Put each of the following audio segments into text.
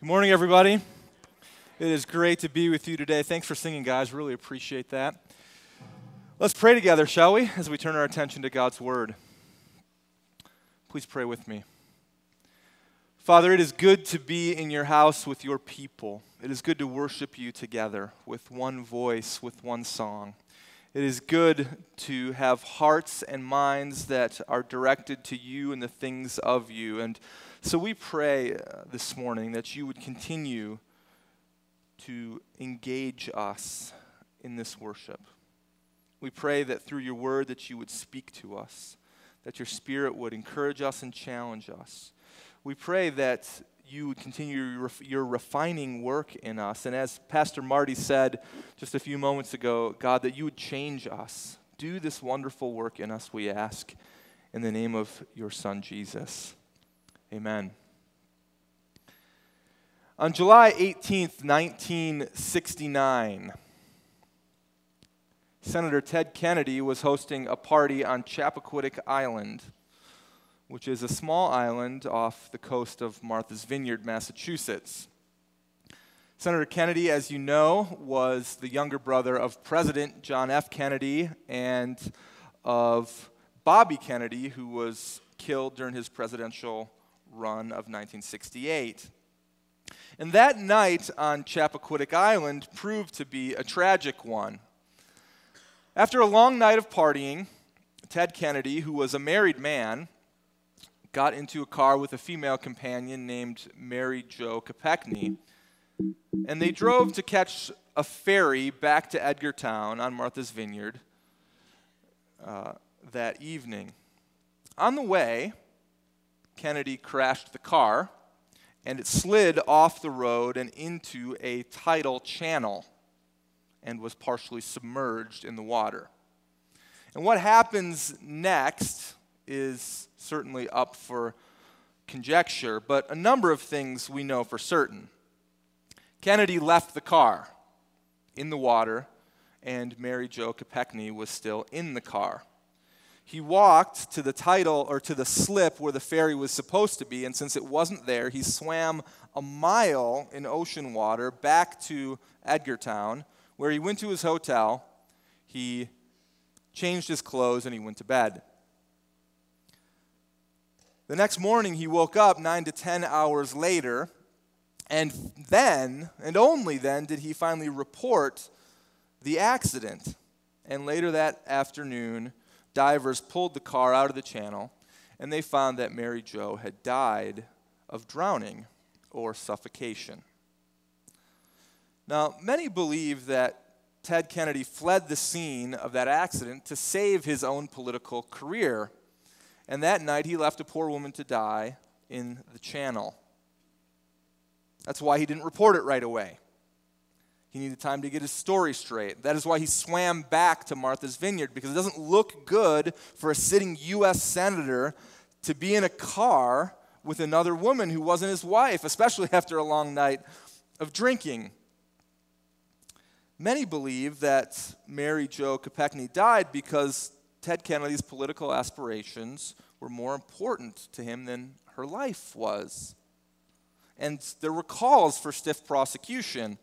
Good morning, everybody. It is great to be with you today. Thanks for singing, guys. Really appreciate that. Let's pray together, shall we, as we turn our attention to God's Word. Please pray with me. Father, it is good to be in your house with your people. It is good to worship you together with one voice, with one song. It is good to have hearts and minds that are directed to you and the things of you. And so we pray uh, this morning that you would continue to engage us in this worship. We pray that through your word that you would speak to us, that your spirit would encourage us and challenge us. We pray that you would continue your refining work in us. And as Pastor Marty said just a few moments ago, God, that you would change us. Do this wonderful work in us, we ask, in the name of your Son, Jesus. Amen. On July 18th, 1969, Senator Ted Kennedy was hosting a party on Chappaquiddick Island, which is a small island off the coast of Martha's Vineyard, Massachusetts. Senator Kennedy, as you know, was the younger brother of President John F. Kennedy and of Bobby Kennedy, who was killed during his presidential run of 1968. And that night on Chappaquiddick Island proved to be a tragic one. After a long night of partying, Ted Kennedy, who was a married man, got into a car with a female companion named Mary Jo Kopechne, and they drove to catch a ferry back to Edgartown on Martha's Vineyard uh, that evening. On the way, Kennedy crashed the car and it slid off the road and into a tidal channel and was partially submerged in the water. And what happens next is certainly up for conjecture, but a number of things we know for certain. Kennedy left the car in the water, and Mary Jo Kopechne was still in the car he walked to the title or to the slip where the ferry was supposed to be, and since it wasn't there, he swam a mile in ocean water back to Edgartown, where he went to his hotel. He changed his clothes and he went to bed. The next morning, he woke up nine to ten hours later, and then, and only then, did he finally report the accident. And later that afternoon, divers pulled the car out of the channel and they found that Mary Jo had died of drowning or suffocation. Now, many believe that Ted Kennedy fled the scene of that accident to save his own political career. And that night, he left a poor woman to die in the channel. That's why he didn't report it right away. He needed time to get his story straight. That is why he swam back to Martha's Vineyard, because it doesn't look good for a sitting U.S. senator to be in a car with another woman who wasn't his wife, especially after a long night of drinking. Many believe that Mary Jo Kopechne died because Ted Kennedy's political aspirations were more important to him than her life was. And there were calls for stiff prosecution.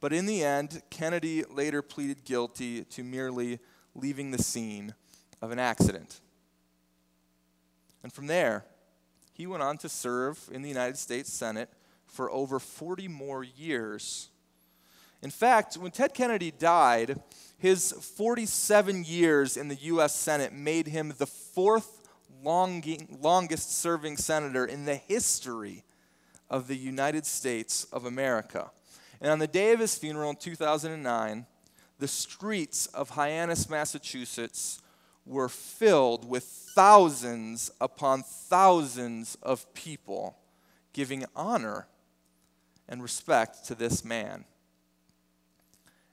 But in the end, Kennedy later pleaded guilty to merely leaving the scene of an accident. And from there, he went on to serve in the United States Senate for over 40 more years. In fact, when Ted Kennedy died, his 47 years in the U.S. Senate made him the fourth longest serving senator in the history of the United States of America. And on the day of his funeral in 2009, the streets of Hyannis, Massachusetts were filled with thousands upon thousands of people giving honor and respect to this man.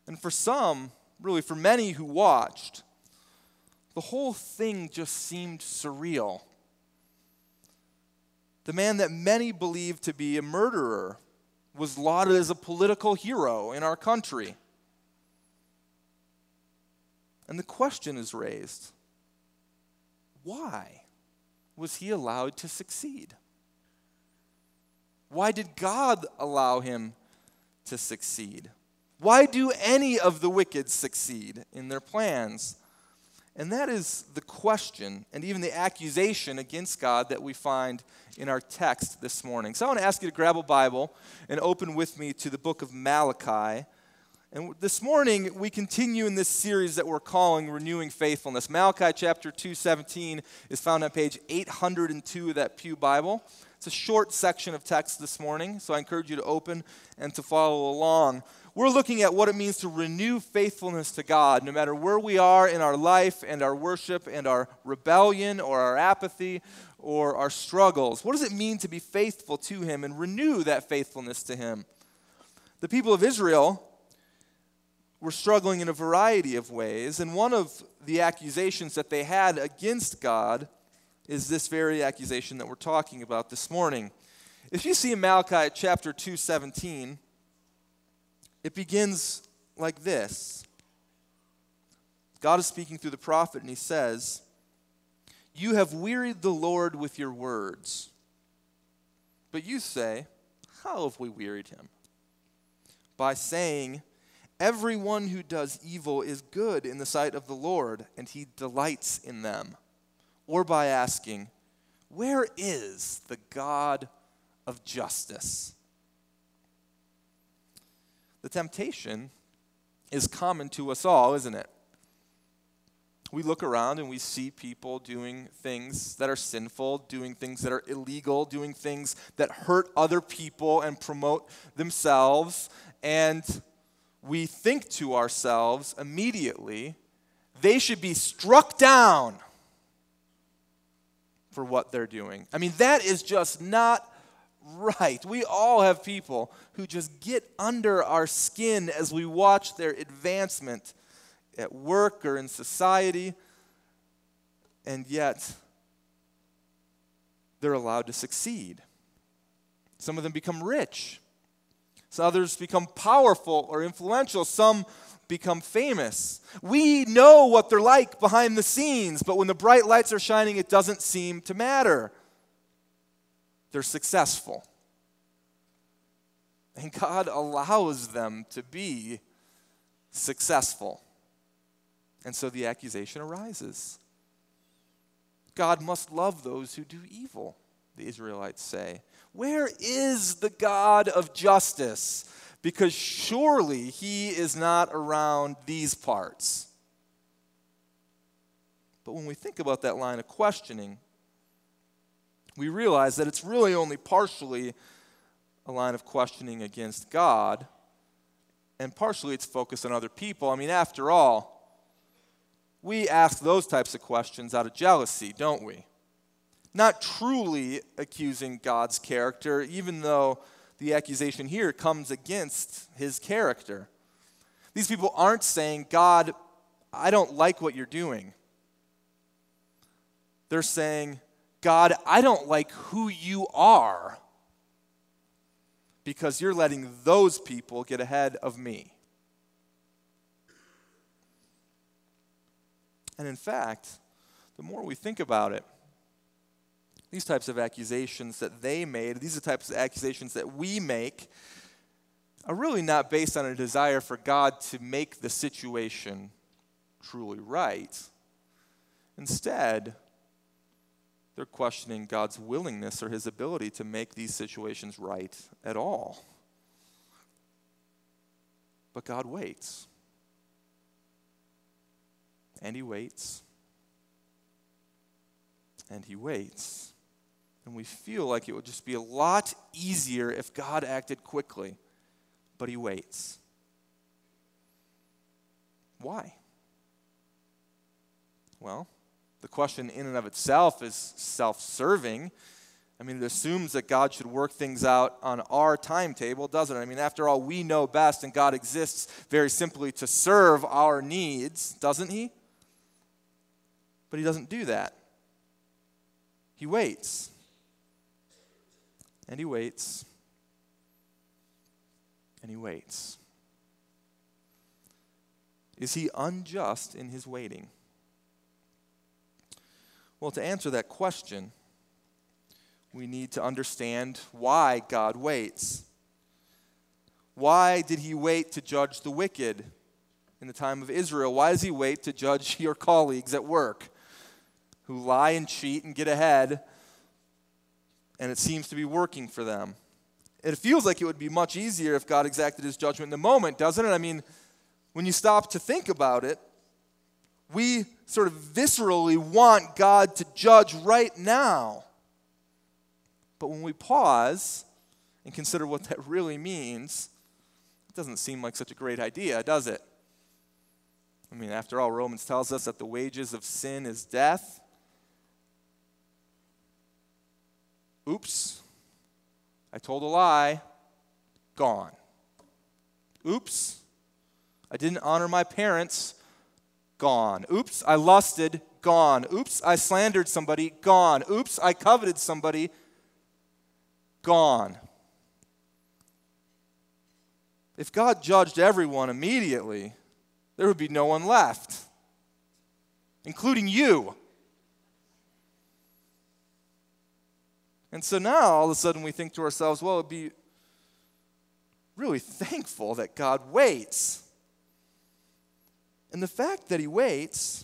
And for some, really for many who watched, the whole thing just seemed surreal. The man that many believed to be a murderer was lauded as a political hero in our country. And the question is raised why was he allowed to succeed? Why did God allow him to succeed? Why do any of the wicked succeed in their plans? And that is the question and even the accusation against God that we find in our text this morning. So I want to ask you to grab a Bible and open with me to the book of Malachi. And this morning we continue in this series that we're calling Renewing Faithfulness. Malachi chapter 2:17 is found on page 802 of that Pew Bible. It's a short section of text this morning, so I encourage you to open and to follow along we're looking at what it means to renew faithfulness to God, no matter where we are in our life and our worship and our rebellion or our apathy or our struggles. What does it mean to be faithful to Him and renew that faithfulness to Him? The people of Israel were struggling in a variety of ways, and one of the accusations that they had against God is this very accusation that we're talking about this morning. If you see Malachi chapter 217, it begins like this God is speaking through the prophet, and he says, You have wearied the Lord with your words. But you say, How have we wearied him? By saying, Everyone who does evil is good in the sight of the Lord, and he delights in them. Or by asking, Where is the God of justice? The temptation is common to us all, isn't it? We look around and we see people doing things that are sinful, doing things that are illegal, doing things that hurt other people and promote themselves. And we think to ourselves immediately, they should be struck down for what they're doing. I mean, that is just not right. We all have people who just get under our skin as we watch their advancement at work or in society, and yet they're allowed to succeed. Some of them become rich, some others become powerful or influential, some become famous. We know what they're like behind the scenes, but when the bright lights are shining, it doesn't seem to matter they're successful. And God allows them to be successful. And so the accusation arises. God must love those who do evil, the Israelites say. Where is the God of justice? Because surely he is not around these parts. But when we think about that line of questioning, we realize that it's really only partially a line of questioning against God, and partially it's focused on other people. I mean, after all, we ask those types of questions out of jealousy, don't we? Not truly accusing God's character, even though the accusation here comes against his character. These people aren't saying, God, I don't like what you're doing. They're saying, God, I don't like who you are because you're letting those people get ahead of me. And in fact, the more we think about it, these types of accusations that they made, these are the types of accusations that we make, are really not based on a desire for God to make the situation truly right. Instead, they're questioning God's willingness or his ability to make these situations right at all. But God waits. And he waits. And he waits. And we feel like it would just be a lot easier if God acted quickly. But he waits. Why? Well, the question, in and of itself, is self serving. I mean, it assumes that God should work things out on our timetable, doesn't it? I mean, after all, we know best, and God exists very simply to serve our needs, doesn't He? But He doesn't do that. He waits. And He waits. And He waits. Is He unjust in His waiting? Well, to answer that question, we need to understand why God waits. Why did he wait to judge the wicked in the time of Israel? Why does he wait to judge your colleagues at work who lie and cheat and get ahead and it seems to be working for them? It feels like it would be much easier if God exacted his judgment in the moment, doesn't it? I mean, when you stop to think about it, we sort of viscerally want God to judge right now. But when we pause and consider what that really means, it doesn't seem like such a great idea, does it? I mean, after all, Romans tells us that the wages of sin is death. Oops, I told a lie. Gone. Oops, I didn't honor my parents gone. Oops, I lusted, gone. Oops, I slandered somebody, gone. Oops, I coveted somebody, gone. If God judged everyone immediately, there would be no one left, including you. And so now all of a sudden we think to ourselves, well, it'd be really thankful that God waits. And the fact that he waits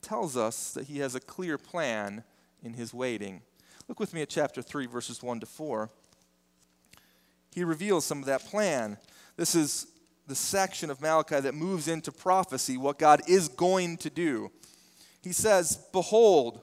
tells us that he has a clear plan in his waiting. Look with me at chapter 3, verses 1 to 4. He reveals some of that plan. This is the section of Malachi that moves into prophecy, what God is going to do. He says, Behold,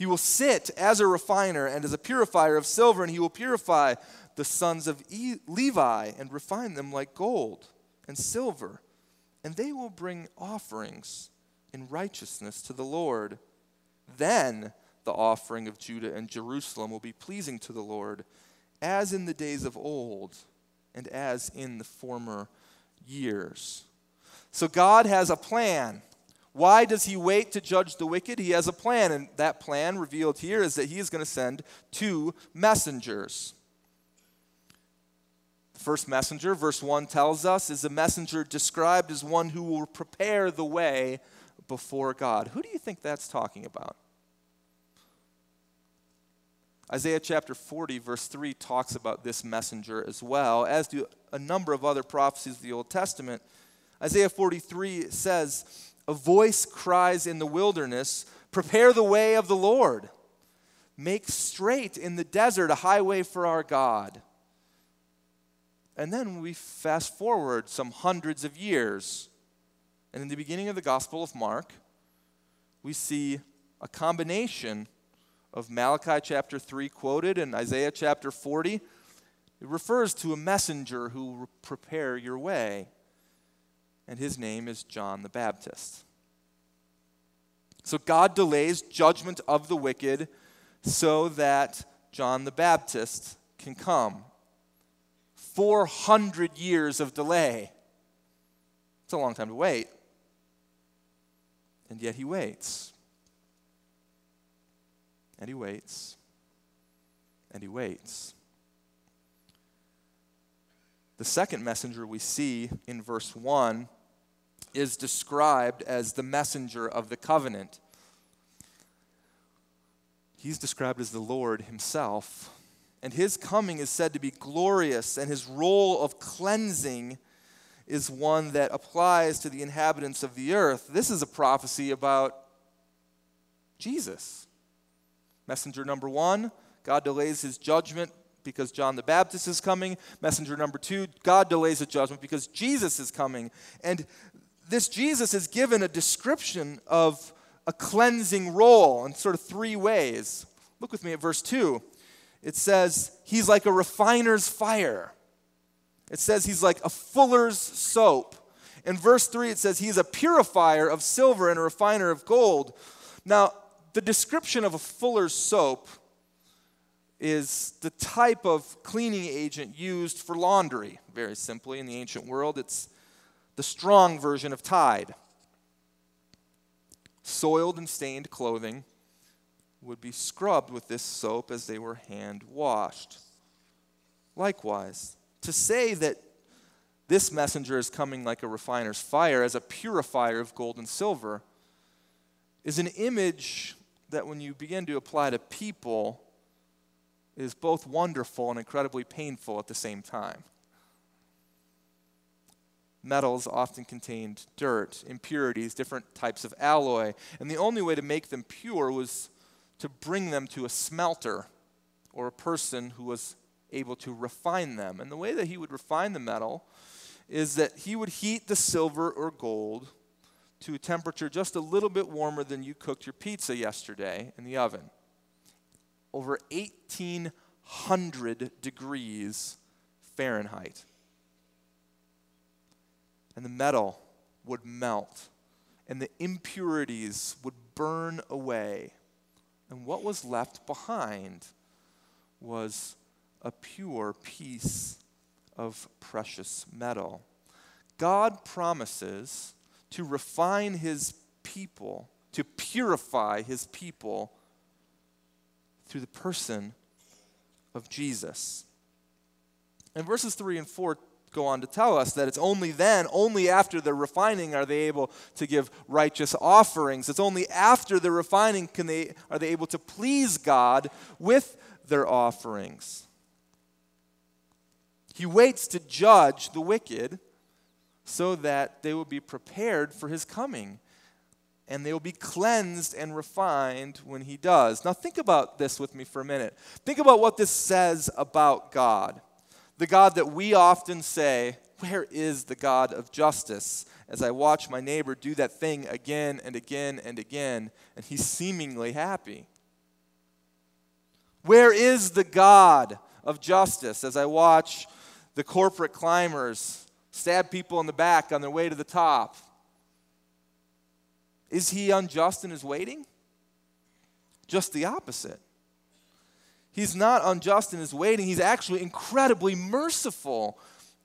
He will sit as a refiner and as a purifier of silver, and he will purify the sons of Levi and refine them like gold and silver and they will bring offerings in righteousness to the Lord. Then the offering of Judah and Jerusalem will be pleasing to the Lord, as in the days of old and as in the former years. So God has a plan. Why does he wait to judge the wicked? He has a plan, and that plan revealed here is that he is going to send two messengers The first messenger, verse 1 tells us, is a messenger described as one who will prepare the way before God. Who do you think that's talking about? Isaiah chapter 40, verse 3, talks about this messenger as well, as do a number of other prophecies of the Old Testament. Isaiah 43 says, A voice cries in the wilderness, Prepare the way of the Lord. Make straight in the desert a highway for our God. And then we fast forward some hundreds of years. And in the beginning of the Gospel of Mark, we see a combination of Malachi chapter 3 quoted and Isaiah chapter 40. It refers to a messenger who will prepare your way. And his name is John the Baptist. So God delays judgment of the wicked so that John the Baptist can come. 400 years of delay. It's a long time to wait. And yet he waits. And he waits. And he waits. The second messenger we see in verse 1 is described as the messenger of the covenant. He's described as the Lord himself and his coming is said to be glorious, and his role of cleansing is one that applies to the inhabitants of the earth. This is a prophecy about Jesus. Messenger number one, God delays his judgment because John the Baptist is coming. Messenger number two, God delays the judgment because Jesus is coming. And this Jesus is given a description of a cleansing role in sort of three ways. Look with me at verse 2 it says he's like a refiner's fire. It says he's like a fuller's soap. In verse 3, it says he's a purifier of silver and a refiner of gold. Now, the description of a fuller's soap is the type of cleaning agent used for laundry. Very simply, in the ancient world, it's the strong version of Tide. Soiled and stained clothing would be scrubbed with this soap as they were hand washed. Likewise, to say that this messenger is coming like a refiner's fire as a purifier of gold and silver is an image that when you begin to apply to people is both wonderful and incredibly painful at the same time. Metals often contained dirt, impurities, different types of alloy, and the only way to make them pure was to bring them to a smelter or a person who was able to refine them. And the way that he would refine the metal is that he would heat the silver or gold to a temperature just a little bit warmer than you cooked your pizza yesterday in the oven. Over 1800 degrees Fahrenheit. And the metal would melt, and the impurities would burn away. And what was left behind was a pure piece of precious metal. God promises to refine his people, to purify his people through the person of Jesus. And verses 3 and 4 go on to tell us that it's only then, only after the refining, are they able to give righteous offerings. It's only after the refining can they, are they able to please God with their offerings. He waits to judge the wicked so that they will be prepared for his coming and they will be cleansed and refined when he does. Now, think about this with me for a minute. Think about what this says about God. The God that we often say, Where is the God of justice? As I watch my neighbor do that thing again and again and again, and he's seemingly happy. Where is the God of justice as I watch the corporate climbers stab people in the back on their way to the top. Is he unjust in his waiting? Just the opposite. He's not unjust in his waiting, he's actually incredibly merciful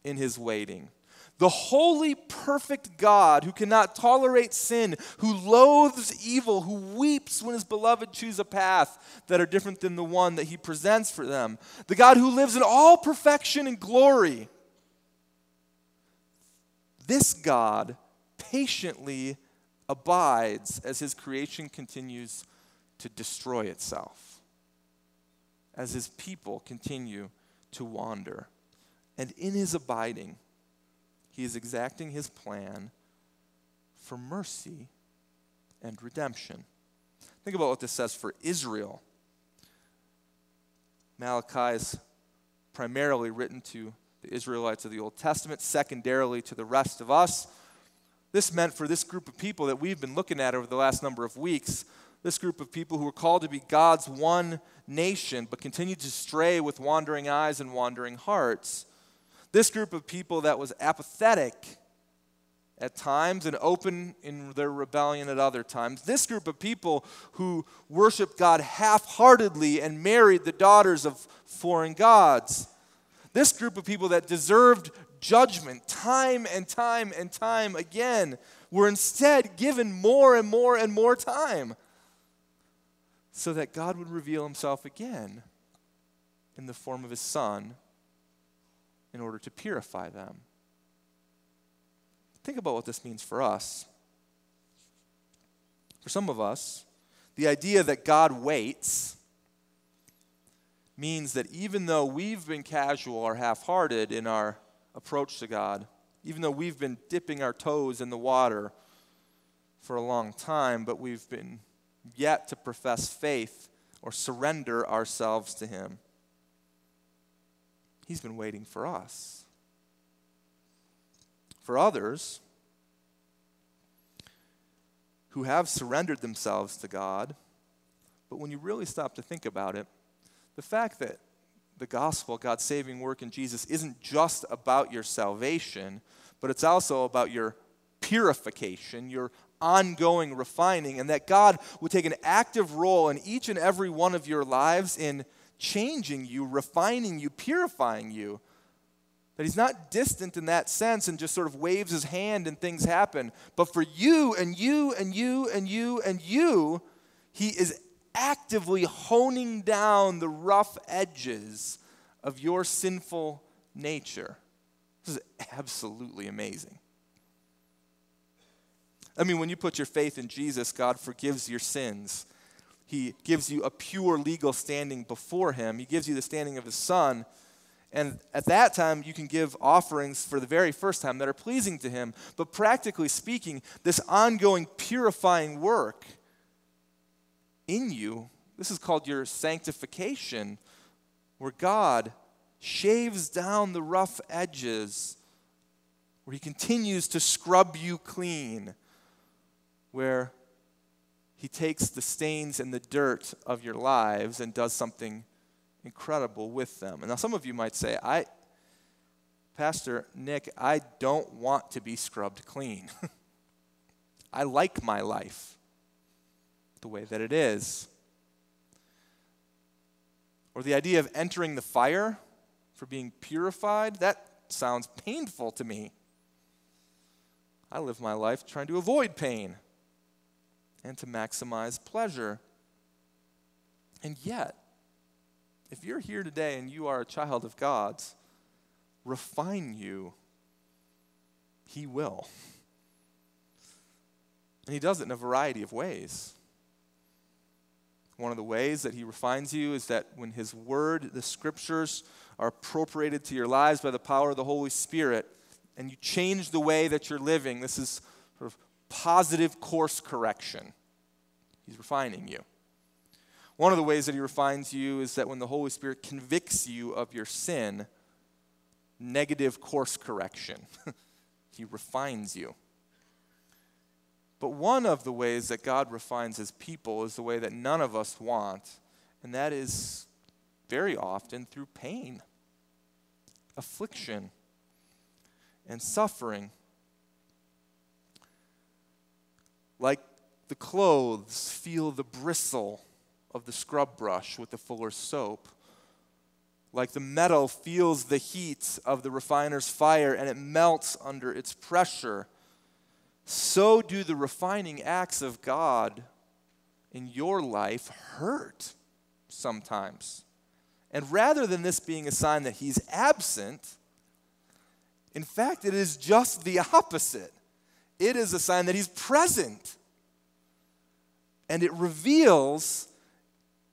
in his waiting. The holy, perfect God who cannot tolerate sin, who loathes evil, who weeps when his beloved choose a path that are different than the one that he presents for them. The God who lives in all perfection and glory this God patiently abides as his creation continues to destroy itself, as his people continue to wander. And in his abiding, he is exacting his plan for mercy and redemption. Think about what this says for Israel. Malachi is primarily written to the Israelites of the Old Testament, secondarily to the rest of us. This meant for this group of people that we've been looking at over the last number of weeks, this group of people who were called to be God's one nation, but continued to stray with wandering eyes and wandering hearts. This group of people that was apathetic at times and open in their rebellion at other times. This group of people who worshiped God half heartedly and married the daughters of foreign gods. This group of people that deserved judgment time and time and time again were instead given more and more and more time so that God would reveal himself again in the form of his son in order to purify them. Think about what this means for us. For some of us, the idea that God waits means that even though we've been casual or half hearted in our approach to God, even though we've been dipping our toes in the water for a long time, but we've been yet to profess faith or surrender ourselves to Him, He's been waiting for us. For others who have surrendered themselves to God, but when you really stop to think about it, the fact that the gospel, God's saving work in Jesus, isn't just about your salvation, but it's also about your purification, your ongoing refining, and that God would take an active role in each and every one of your lives in changing you, refining you, purifying you. That he's not distant in that sense and just sort of waves his hand and things happen. But for you and you and you and you and you, he is actively honing down the rough edges of your sinful nature. This is absolutely amazing. I mean, when you put your faith in Jesus, God forgives your sins. He gives you a pure legal standing before Him. He gives you the standing of His Son. And at that time, you can give offerings for the very first time that are pleasing to Him. But practically speaking, this ongoing purifying work in you, this is called your sanctification, where God shaves down the rough edges, where He continues to scrub you clean where he takes the stains and the dirt of your lives and does something incredible with them. And now some of you might say, I Pastor Nick, I don't want to be scrubbed clean. I like my life the way that it is. Or the idea of entering the fire for being purified, that sounds painful to me. I live my life trying to avoid pain and to maximize pleasure. And yet, if you're here today and you are a child of God's, refine you, He will. And He does it in a variety of ways. One of the ways that He refines you is that when His Word, the Scriptures, are appropriated to your lives by the power of the Holy Spirit, and you change the way that you're living, this is sort of positive course correction. He's refining you. One of the ways that he refines you is that when the Holy Spirit convicts you of your sin, negative course correction. he refines you. But one of the ways that God refines his people is the way that none of us want, and that is very often through pain, affliction, and suffering. Like the clothes feel the bristle of the scrub brush with the fuller soap. Like the metal feels the heat of the refiner's fire and it melts under its pressure, so do the refining acts of God in your life hurt sometimes. And rather than this being a sign that He's absent, in fact, it is just the opposite. It is a sign that He's present and it reveals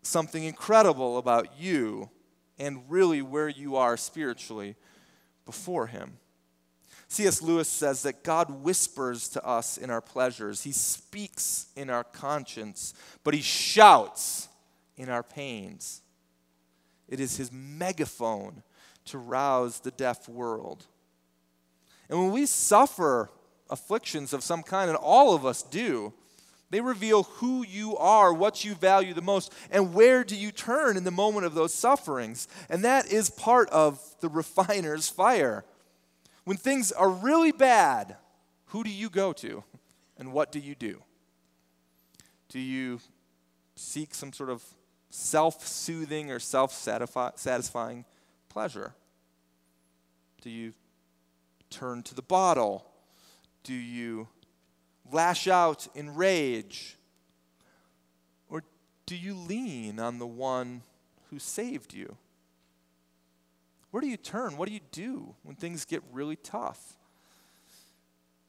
something incredible about you and really where you are spiritually before Him. C.S. Lewis says that God whispers to us in our pleasures, He speaks in our conscience, but He shouts in our pains. It is His megaphone to rouse the deaf world. And when we suffer afflictions of some kind, and all of us do, they reveal who you are, what you value the most, and where do you turn in the moment of those sufferings. And that is part of the refiner's fire. When things are really bad, who do you go to and what do you do? Do you seek some sort of self soothing or self satisfying pleasure? Do you turn to the bottle? Do you lash out in rage? Or do you lean on the one who saved you? Where do you turn? What do you do when things get really tough?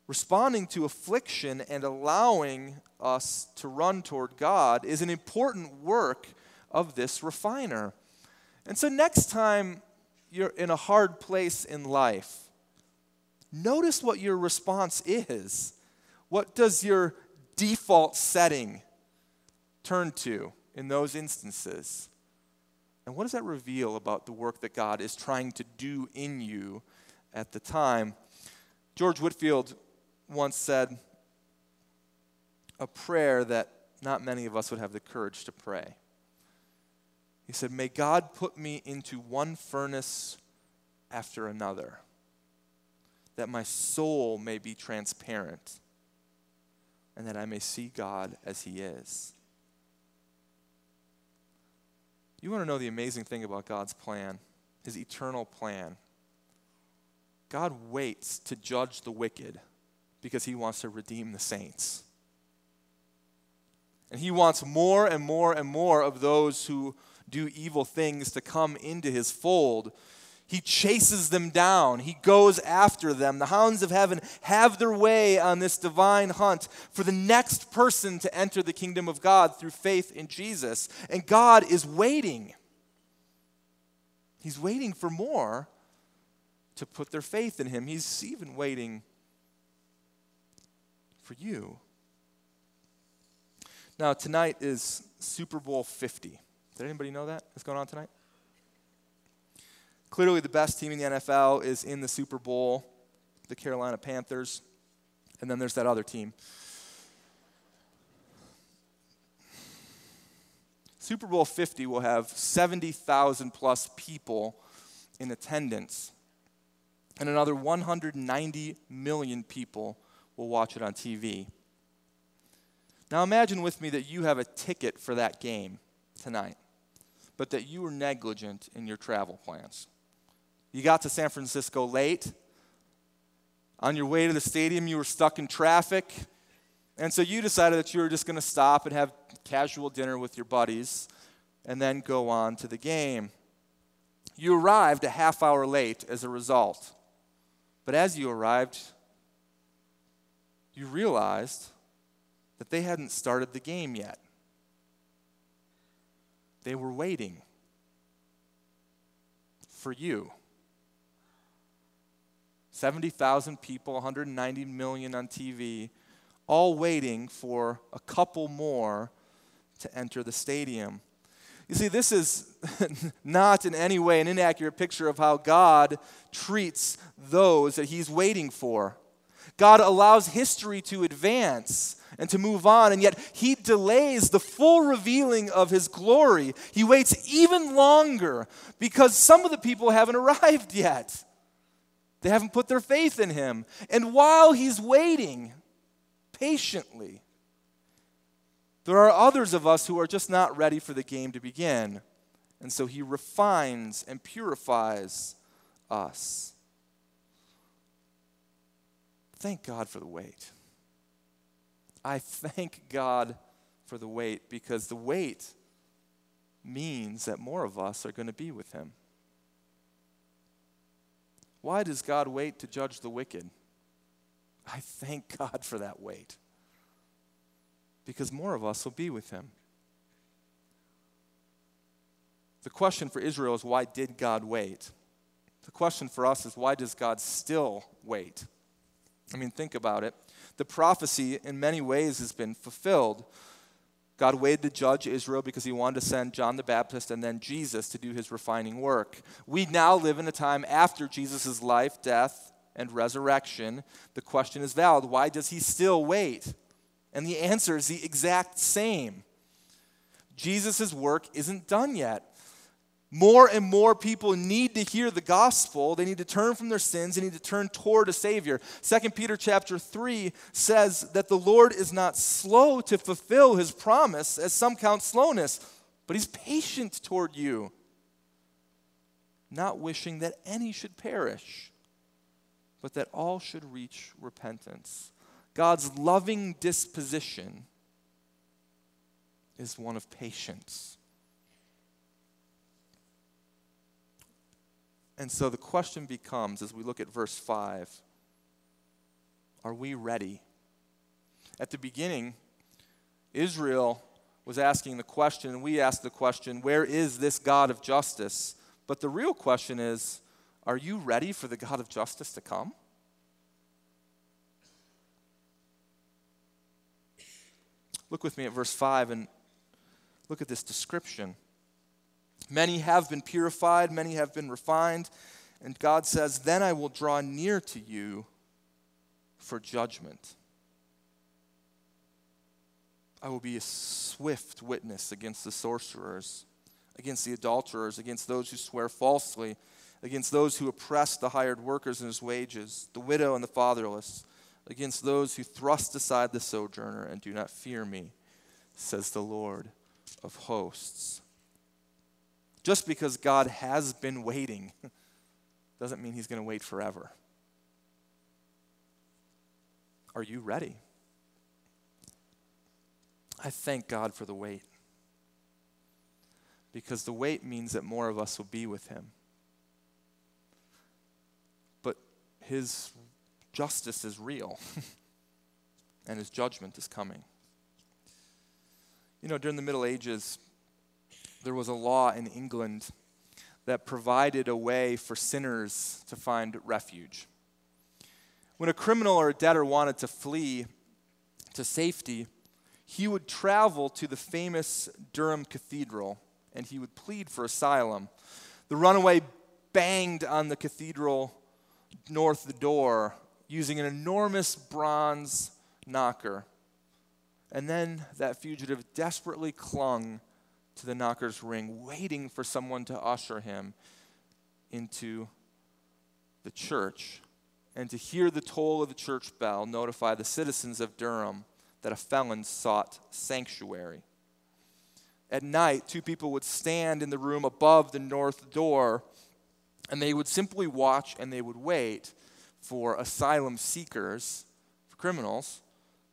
Responding to affliction and allowing us to run toward God is an important work of this refiner. And so, next time you're in a hard place in life, notice what your response is. What does your default setting turn to in those instances? And what does that reveal about the work that God is trying to do in you at the time? George Whitefield once said a prayer that not many of us would have the courage to pray. He said, May God put me into one furnace after another, that my soul may be transparent and that I may see God as He is. You want to know the amazing thing about God's plan, his eternal plan. God waits to judge the wicked because he wants to redeem the saints. And he wants more and more and more of those who do evil things to come into his fold. He chases them down. He goes after them. The hounds of heaven have their way on this divine hunt for the next person to enter the kingdom of God through faith in Jesus. And God is waiting. He's waiting for more to put their faith in Him. He's even waiting for you. Now, tonight is Super Bowl 50. Did anybody know that? What's going on tonight? Clearly, the best team in the NFL is in the Super Bowl, the Carolina Panthers. And then there's that other team. Super Bowl 50 will have 70,000 plus people in attendance, and another 190 million people will watch it on TV. Now imagine with me that you have a ticket for that game tonight, but that you were negligent in your travel plans. You got to San Francisco late. On your way to the stadium, you were stuck in traffic. And so you decided that you were just going to stop and have casual dinner with your buddies and then go on to the game. You arrived a half hour late as a result. But as you arrived, you realized that they hadn't started the game yet. They were waiting for you. 70,000 people, 190 million on TV, all waiting for a couple more to enter the stadium. You see, this is not in any way an inaccurate picture of how God treats those that He's waiting for. God allows history to advance and to move on, and yet He delays the full revealing of His glory. He waits even longer because some of the people haven't arrived yet. They haven't put their faith in Him. And while He's waiting patiently, there are others of us who are just not ready for the game to begin. And so He refines and purifies us. Thank God for the wait. I thank God for the wait because the wait means that more of us are going to be with Him. Why does God wait to judge the wicked? I thank God for that wait because more of us will be with Him. The question for Israel is why did God wait? The question for us is why does God still wait? I mean, think about it. The prophecy, in many ways, has been fulfilled. God waited to judge Israel because he wanted to send John the Baptist and then Jesus to do his refining work. We now live in a time after Jesus' life, death, and resurrection. The question is valid why does he still wait? And the answer is the exact same. Jesus' work isn't done yet. More and more people need to hear the gospel. They need to turn from their sins. They need to turn toward a Savior. 2 Peter chapter 3 says that the Lord is not slow to fulfill his promise, as some count slowness, but he's patient toward you, not wishing that any should perish, but that all should reach repentance. God's loving disposition is one of patience. And so the question becomes as we look at verse 5 are we ready? At the beginning, Israel was asking the question, we asked the question, where is this God of justice? But the real question is, are you ready for the God of justice to come? Look with me at verse 5 and look at this description. Many have been purified, many have been refined. And God says, Then I will draw near to you for judgment. I will be a swift witness against the sorcerers, against the adulterers, against those who swear falsely, against those who oppress the hired workers in his wages, the widow and the fatherless, against those who thrust aside the sojourner and do not fear me, says the Lord of hosts. Just because God has been waiting doesn't mean he's going to wait forever. Are you ready? I thank God for the wait. Because the wait means that more of us will be with him. But his justice is real, and his judgment is coming. You know, during the Middle Ages, there was a law in England that provided a way for sinners to find refuge. When a criminal or a debtor wanted to flee to safety, he would travel to the famous Durham Cathedral and he would plead for asylum. The runaway banged on the cathedral north the door using an enormous bronze knocker. And then that fugitive desperately clung to the knocker's ring, waiting for someone to usher him into the church and to hear the toll of the church bell notify the citizens of Durham that a felon sought sanctuary. At night, two people would stand in the room above the north door, and they would simply watch and they would wait for asylum seekers, for criminals,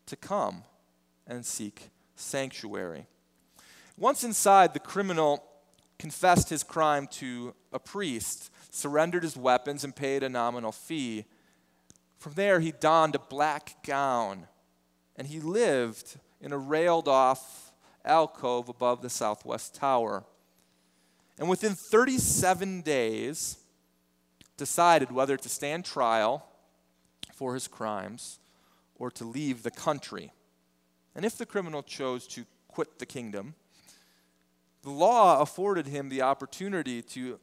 to come and seek sanctuary. Once inside, the criminal confessed his crime to a priest, surrendered his weapons, and paid a nominal fee. From there, he donned a black gown and he lived in a railed off alcove above the southwest tower. And within 37 days, decided whether to stand trial for his crimes or to leave the country. And if the criminal chose to quit the kingdom, the law afforded him the opportunity to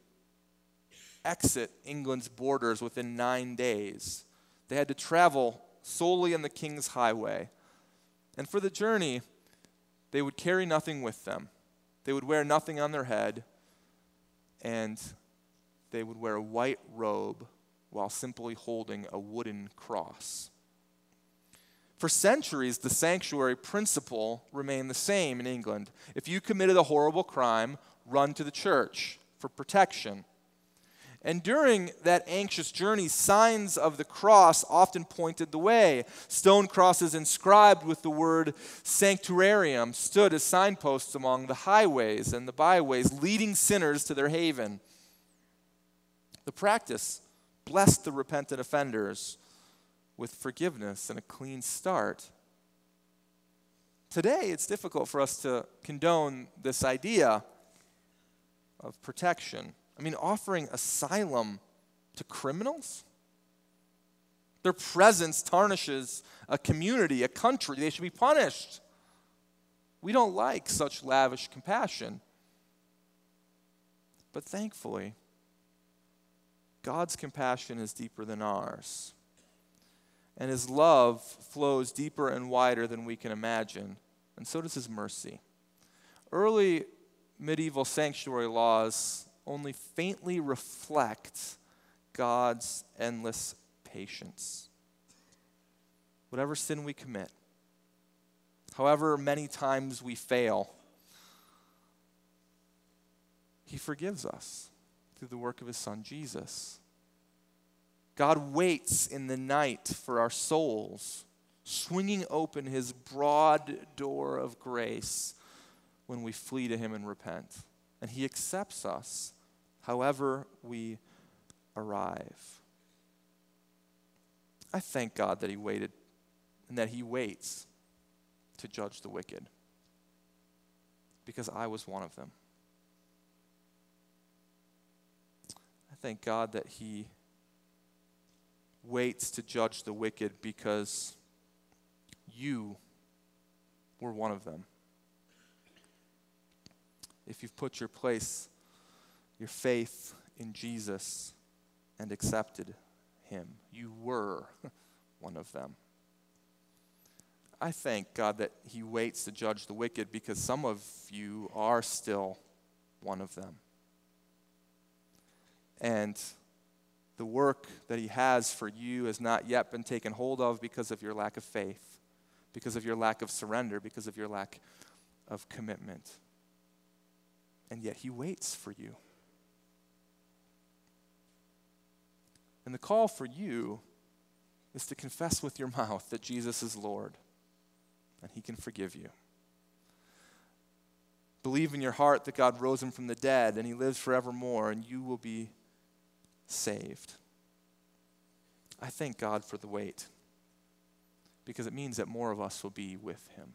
exit England's borders within nine days. They had to travel solely on the king's highway. And for the journey, they would carry nothing with them. They would wear nothing on their head, and they would wear a white robe while simply holding a wooden cross. For centuries, the sanctuary principle remained the same in England. If you committed a horrible crime, run to the church for protection. And during that anxious journey, signs of the cross often pointed the way. Stone crosses inscribed with the word sanctuarium stood as signposts among the highways and the byways, leading sinners to their haven. The practice blessed the repentant offenders with forgiveness and a clean start. Today, it's difficult for us to condone this idea of protection. I mean, offering asylum to criminals? Their presence tarnishes a community, a country. They should be punished. We don't like such lavish compassion. But thankfully, God's compassion is deeper than ours and his love flows deeper and wider than we can imagine, and so does his mercy. Early medieval sanctuary laws only faintly reflect God's endless patience. Whatever sin we commit, however many times we fail, he forgives us through the work of his son Jesus. God waits in the night for our souls, swinging open his broad door of grace when we flee to him and repent. And he accepts us however we arrive. I thank God that he waited and that he waits to judge the wicked because I was one of them. I thank God that he waits to judge the wicked because you were one of them. If you've put your place, your faith in Jesus and accepted him, you were one of them. I thank God that He waits to judge the wicked because some of you are still one of them. And the work that He has for you has not yet been taken hold of because of your lack of faith, because of your lack of surrender, because of your lack of commitment. and yet he waits for you. And the call for you is to confess with your mouth that Jesus is Lord and he can forgive you. Believe in your heart that God rose him from the dead and he lives forevermore, and you will be saved. I thank God for the wait because it means that more of us will be with him.